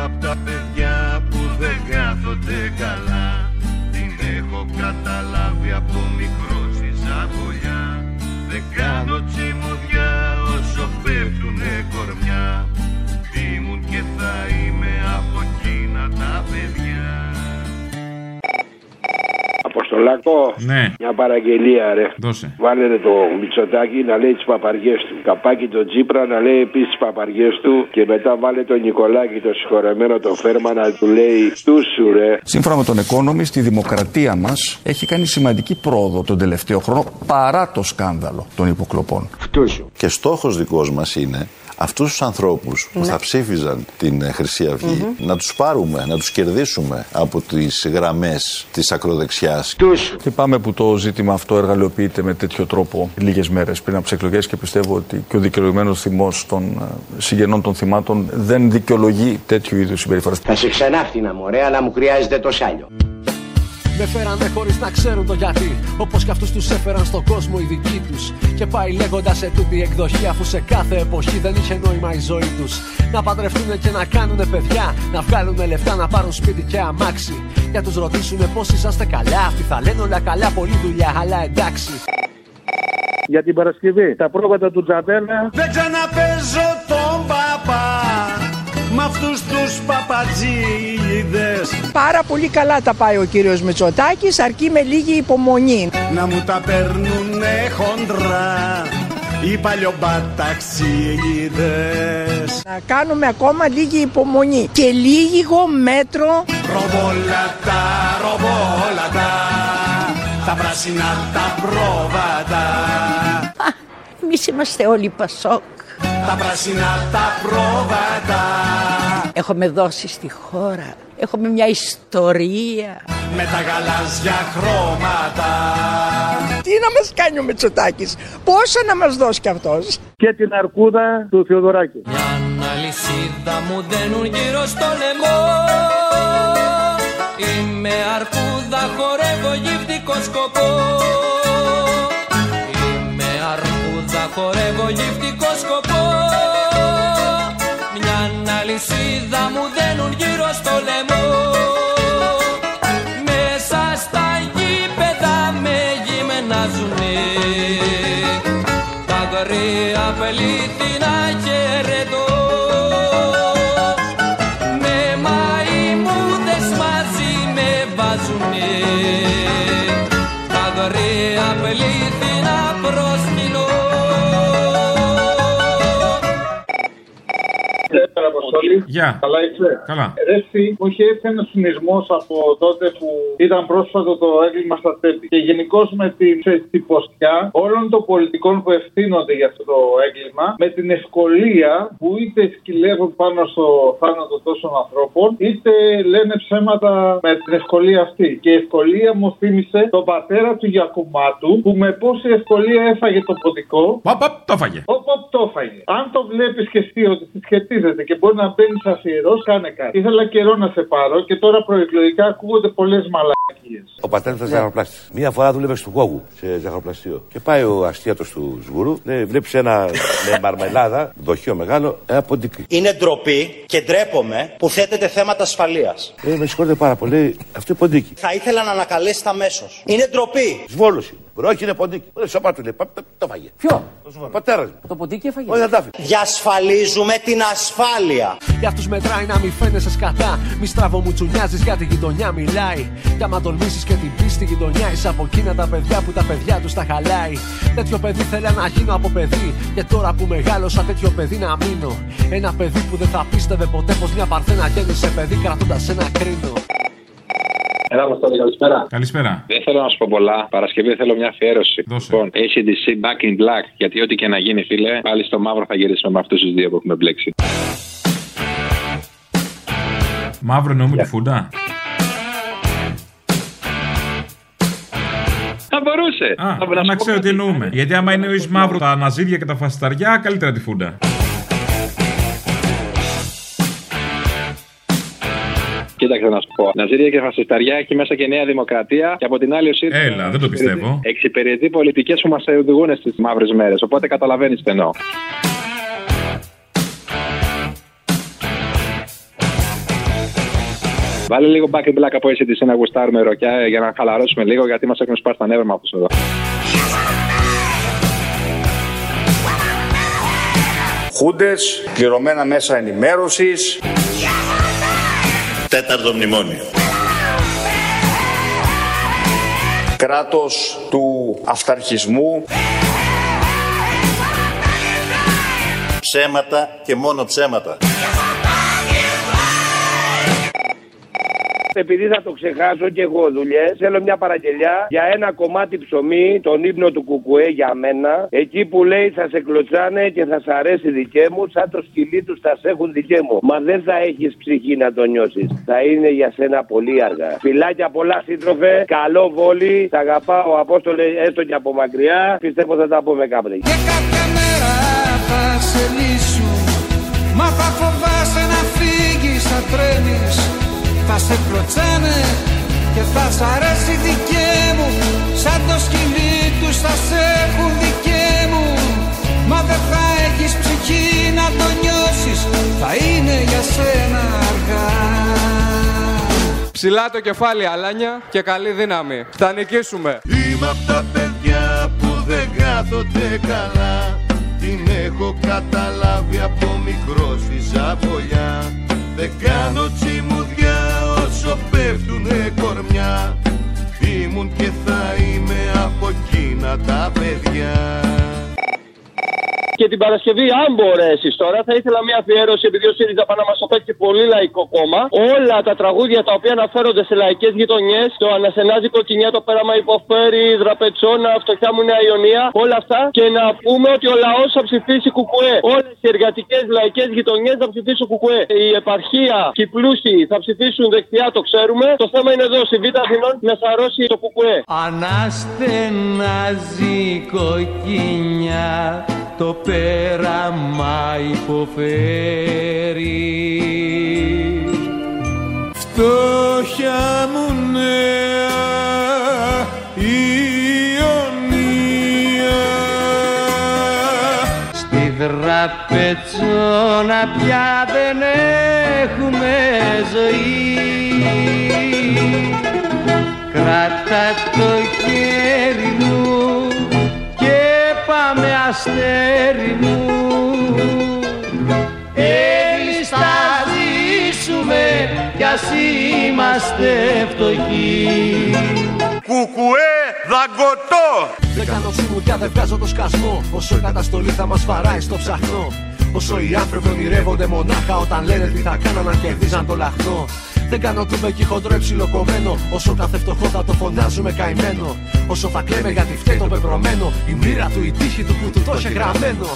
Είμαι απ' τα Αποστολάκο, Ναι, μια παραγγελία ρε. δώσε. Βάλετε το Μητσοτάκι να λέει τις παπαριές του. Καπάκι το Τζίπρα να λέει επίσης τις παπαριές του. Και μετά βάλε το Νικολάκη το συγχωρεμένο το φέρμα να του λέει του σου ρε. Σύμφωνα με τον Economist, η δημοκρατία μας έχει κάνει σημαντική πρόοδο τον τελευταίο χρόνο παρά το σκάνδαλο των υποκλοπών. Και στόχος δικός μας είναι αυτούς τους ανθρώπους που θα ψήφιζαν την ε, Χρυσή Αυγή, να τους πάρουμε, να τους κερδίσουμε από τις γραμμές της ακροδεξιάς. Λυπάμαι που το ζήτημα αυτό εργαλειοποιείται με τέτοιο τρόπο λίγες μέρες πριν από τις εκλογές και πιστεύω ότι και ο δικαιολογημένος θυμός των ε, συγγενών των θυμάτων δεν δικαιολογεί τέτοιου είδους συμπεριφορέ. Θα σε ξενάφτινα μωρέ, αλλά μου χρειάζεται το σάλιο. Με φέρανε χωρίς να ξέρουν το γιατί. Όπως κι αυτούς τους έφεραν στον κόσμο οι δικοί τους. Και πάει λέγοντας σε τούτη εκδοχή, αφού σε κάθε εποχή δεν είχε νόημα η ζωή τους. Να παντρευτούν και να κάνουν παιδιά. Να βγάλουν λεφτά, να πάρουν σπίτι και αμάξι. Για τους ρωτήσουν πώς είσαστε καλά. Αυτοί θα λένε όλα καλά, πολλή δουλειά, αλλά εντάξει. για την Παρασκευή. Τα πρόβατα του Τζαβέλα Δεν ξαναπέζω τον παπά Μ' αυτούς τους παπατζίδες Πάρα πολύ καλά τα πάει ο κύριος Μητσοτάκης, αρκεί με λίγη υπομονή. Να μου τα παίρνουνε χοντρά Οι παλιομπαταξίδες Να κάνουμε ακόμα λίγη υπομονή και λίγο μέτρο Ρομπόλατα, ρομπόλατα Τα πράσινα τα πρόβατα Εμείς είμαστε όλοι Πασόκ. Τα πράσινα τα πρόβατα Έχουμε δώσει στη χώρα. Έχουμε μια ιστορία. Με τα γαλάζια χρώματα Τι να μας κάνει ο Μητσοτάκης. Πόσα να μας δώσει κι αυτός; και την αρκούδα του Θεοδωράκη. Μια αλυσίδα μου δένουν γύρω στο λαιμό Είμαι αρκούδα, χορεύω γυφτικό σκοπό Είμαι αρκούδα, χορεύω γυφτικό σκοπό. Μια αλυσίδα μου δένουν γύρω στο λαιμό Πέρα Αποστόλη. Γεια. Καλά είσαι; Καλά. Ρε εσύ, μου είχε έρθει ένας συνειρμό από τότε που ήταν πρόσφατο το έγκλημα στα τέπη. Και γενικώς με την τυποσιά όλων των πολιτικών που ευθύνονται για αυτό το έγκλημα, με την ευκολία που είτε σκυλεύουν πάνω στο θάνατο τόσων ανθρώπων, είτε λένε ψέματα με την ευκολία αυτή. Και η ευκολία μου θύμισε τον πατέρα του Γιακουμάτου, που με πόση ευκολία έφαγε το ποδικό. Παπ, παπ, το φάγε. Οπ, οπ, το έφαγε. Αν το βλέπεις και εσύ ότι συσχετίζεται και μπορεί να μπαίνει αφιερό, κάνε κάτι. Ήθελα καιρό να σε πάρω και τώρα προεκλογικά ακούγονται πολλές μαλακίες. Ο πατέρας ήταν ζαχαροπλάστη. Μία φορά δούλευε στο Γόγου σε ζαχαροπλαστείο. Και πάει ο αστίατο του Σγουρού, ναι, βλέπεις ένα με μαρμελάδα, δοχείο μεγάλο, ένα ποντίκι. Είναι ντροπή και ντρέπομαι που θέτετε θέματα ασφαλείας. Ε, με συγχωρείτε πάρα πολύ, αυτό είναι ποντίκι. Θα ήθελα να ανακαλέσετε αμέσω. Είναι ντροπή. Σβόλος είναι. Όχι, είναι ποντίκι. Ωραία, σώμα του λέει, «Πα- πα- το φάγε. Ποιο; Ο πατέρας μου. Το ποντίκι έφαγε. Όχι, δεν τα άφηνε. Διασφαλίζουμε την ασφάλεια. Για αυτούς μετράει να μη φαίνεσαι σκατά Μη στραβό μου τσουνιάζεις για τη γειτονιά μιλάει Κι άμα τολμήσεις και την πίστη γειτονιά Είσαι από εκείνα τα παιδιά που τα παιδιά τους τα χαλάει Τέτοιο παιδί θέλα να γίνω από παιδί Και τώρα που μεγάλωσα τέτοιο παιδί να μείνω Ένα παιδί που δεν θα πίστευε ποτέ πως μια παρθένα γέννησε παιδί κρατώντας ένα κρίνο Έλα, Αποστόλη, καλησπέρα. Καλησπέρα. Δεν θέλω να σου πω πολλά. Παρασκευή θέλω μια αφιέρωση. Δώσε. Λοιπόν, ACDC Back in Black. Γιατί ό,τι και να γίνει, φίλε, πάλι στο μαύρο θα γυρίσουμε με αυτούς τους δύο που έχουμε μπλέξει. Μαύρο εννοούμε τη φούντα. Θα μπορούσε. Α, Θα- να σου πω ξέρω τι κάτι. εννοούμε. Γιατί άμα εννοεί μαύρο τα ναζίδια και τα φασισταριά, καλύτερα τη φούντα. Κοίταξε να σου πω. Ναζίρια και φασισταριά έχει μέσα και Νέα Δημοκρατία και από την άλλη ο ΣΥΡΙΖΑ. Έλα, δεν το πιστεύω. Εξυπηρετεί πολιτικές που μας οδηγούν στις μαύρες μέρες. Οπότε καταλαβαίνεις τι Βάλε λίγο back and black από εσύ τη ένα γουστάρουμε ροκιά ε, για να χαλαρώσουμε λίγο γιατί μας έχουν σπάσει τα νεύρα μας εδώ. Χούντες, πληρωμένα μέσα ενημέρωσης. Τέταρτο μνημόνιο. Κράτος του αυταρχισμού. Ψέματα και μόνο ψέματα. Επειδή θα το ξεχάσω και εγώ δουλειές, θέλω μια παραγγελιά για ένα κομμάτι ψωμί, τον ύπνο του Κουκουέ για μένα. Εκεί που λέει θα σε κλωτσάνε και θα σ' αρέσει δικέ μου, σαν το σκυλί τους θα σε έχουν δικέ μου. Μα δεν θα έχεις ψυχή να το νιώσεις. Θα είναι για σένα πολύ αργά. Φιλάκια πολλά σύντροφε, καλό βόλι. Σ' αγαπάω, Απόστολε, έστω και από μακριά. Πιστεύω θα τα πούμε κάποτε. Και κάποια μέρα θα σε λύσουν Μα θα φοβάσαι να φύγεις, θα τρέμεις Θα σε κλωτσάνε και θα σ' αρέσει δικέ μου. Σαν το σκυλί τους θα σε έχουν δικέ μου. Μα δεν θα έχεις ψυχή να το νιώσεις Θα είναι για σένα αργά. Ψηλά το κεφάλι, Αλάνια, και καλή δύναμη. Θα νικήσουμε. Είμαι απ' τα παιδιά που δεν κάθονται καλά. Την έχω καταλάβει από μικρός στη ζαβολιά. Δεν κάνω τσιμουδιά όσο πέφτουνε κορμιά. Ήμουν και θα είμαι από εκείνα τα παιδιά Και την Παρασκευή, αν μπορέσεις τώρα, θα ήθελα μια αφιέρωση, επειδή ο ΣΥΡΙΖΑ πάνω μας το παίξει πολύ λαϊκό κόμμα. Όλα τα τραγούδια τα οποία αναφέρονται σε λαϊκές γειτονιές, το Ανασενάζει Κοκκινιά, το Πέραμα Υποφέρει, Δραπετσόνα, Φτωχιά μου Νέα Ιωνία, όλα αυτά. Και να πούμε ότι ο λαός θα ψηφίσει Κουκουέ. Όλες οι εργατικές λαϊκές γειτονιές θα ψηφίσουν Κουκουέ. Η επαρχία και οι πλούσιοι θα ψηφίσουν δεξιά, το ξέρουμε. Το θέμα είναι εδώ, στη Β' Αθηνών, να σαρώσει το Κουκουέ. Αναστενάζει κοκκινιά το πέραμα υποφέρει. Φτώχεια μου νέα Ιωνία. Στη δραπετσόνα πια δεν έχουμε ζωή. Κράτα το χέρι μου και πάμε αστέρι μου Εμείς θα ζήσουμε κι ας είμαστε φτωχοί Κουκουέ δαγκωτό Δεν κάνω τσιμουδιά, δεν βγάζω το σκασμό. Όσο η καταστολή θα μας βαράει στο ψαχνό. Όσο οι άνθρωποι ονειρεύονται μονάχα όταν λένε τι θα κάναν αν κερδίζαν το λαχνό. Δεν κάνω τούμπε και χοντρό ψιλοκομμένο. Όσο κάθε φτωχό θα το φωνάζουμε καημένο. Όσο θα κλαίμε γιατί φταίει το πεπρωμένο. Η μοίρα του, η τύχη του που του το είχε γραμμένο.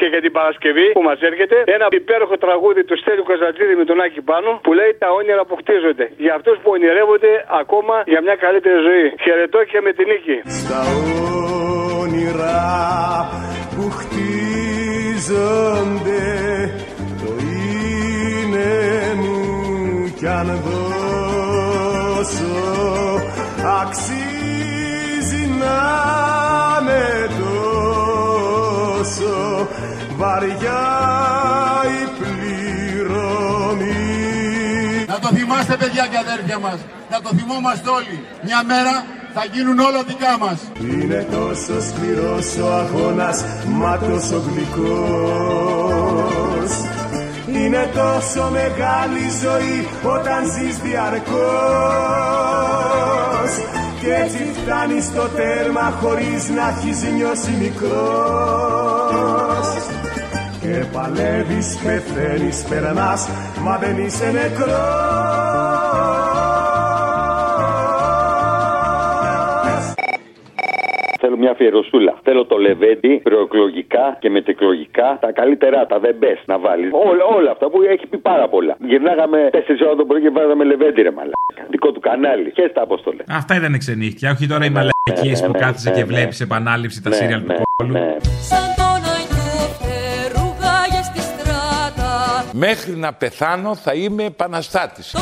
Και για την Παρασκευή που μας έρχεται, ένα υπέροχο τραγούδι του Στέλιου Καζατζίδη με τον Άκη πάνω που λέει Τα όνειρα που χτίζονται. Για αυτούς που ονειρεύονται ακόμα για μια καλύτερη ζωή. Χαιρετώ και με την νίκη. Στα όνειρα που χτίζονται κι αν δώσω αξίζει να με τόσο βαριά η πληρωμή Να το θυμάστε παιδιά και αδέρφια μας, να το θυμόμαστε όλοι. Μια μέρα θα γίνουν όλα δικά μας. Είναι τόσο σκληρός ο αγώνας, μα τόσο γλυκός Είναι τόσο μεγάλη ζωή όταν ζεις διαρκώς. Κι έτσι φτάνεις στο τέρμα χωρίς να έχεις νιώσει μικρός. Και παλεύεις, πεθαίνεις, περνάς, μα δεν είσαι νεκρός μια αφιερωσούλα. Θέλω το λεβέντι, προεκλογικά και μετεκλογικά, τα καλύτερά, τα the best να βάλεις. Όλα, όλα αυτά που έχει πει πάρα πολλά. Γυρνάγαμε 4 ώρα το πρωί και βάζαμε λεβέντι, ρε μαλάκα. Δικό του κανάλι. Και στα αποστολές. Αυτά ήταν ξενύχια, όχι τώρα οι μαλακίες ναι, που ναι, κάθεσαι ναι, και ναι. βλέπεις επανάληψη τα Ναι, σύριαλ ναι, του κόλου. Σαν τον Αγιώτε ρούγα για στη στράτα Μέχρι να πεθάνω θα είμαι επαναστάτης.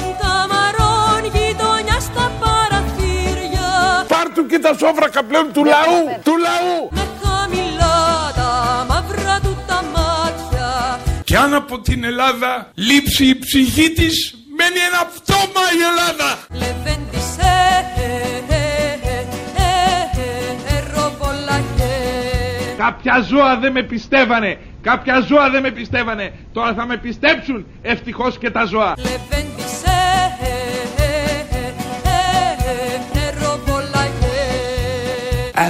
Τα σόβρακα πλέον του λαού, του λαού. Με χαμηλά τα μαύρα του τα μάτια Κι αν από την Ελλάδα λείψει η ψυχή της, Μένει ένα πτώμα η Ελλάδα. Λεβέντισε ροβολαγέ Κάποια ζώα δεν με πιστεύανε. Κάποια ζώα δεν με πιστεύανε. Τώρα θα με πιστέψουν ευτυχώς και τα ζώα.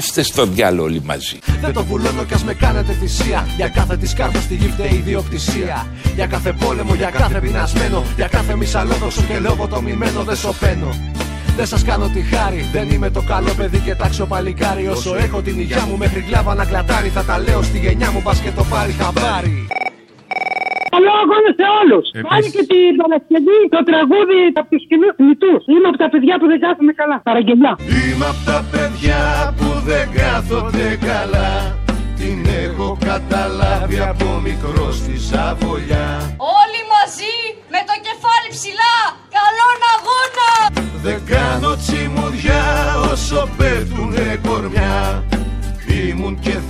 Λεβέντισε ροβολαγέ Άστε στο διάλογο όλοι μαζί. Δεν το βουλώνω κι ας με κάνετε θυσία. Για κάθε της κάρτας στη γη φταίει ιδιοκτησία. Για κάθε πόλεμο, για κάθε πεινασμένο Για κάθε μισαλόδοξο και λογοτομημένο δεν σωπαίνω. Δεν σας κάνω τη χάρη, δεν είμαι το καλό παιδί και τάξιο παλικάρι. Όσο έχω την υγειά μου μέχρι κλάβα να κλατάρει Θα τα λέω στη γενιά μου, πας και το πάρει χαμπάρι Καλό αγώνα σε όλους. Πάλι και την Παρασκευή το τραγούδι από τους κοινού νητού. Είμαι από τα παιδιά που δεν κάθομαι καλά. Παραγγελιά. Είμαι από τα παιδιά που δεν κάθονται καλά Την έχω καταλάβει από μικρός στη Σαβολιά Όλοι μαζί με το κεφάλι ψηλά Καλόν αγώνα Δεν κάνω τσιμουδιά όσο πέφτουνε κορμιά Ήμουν και θα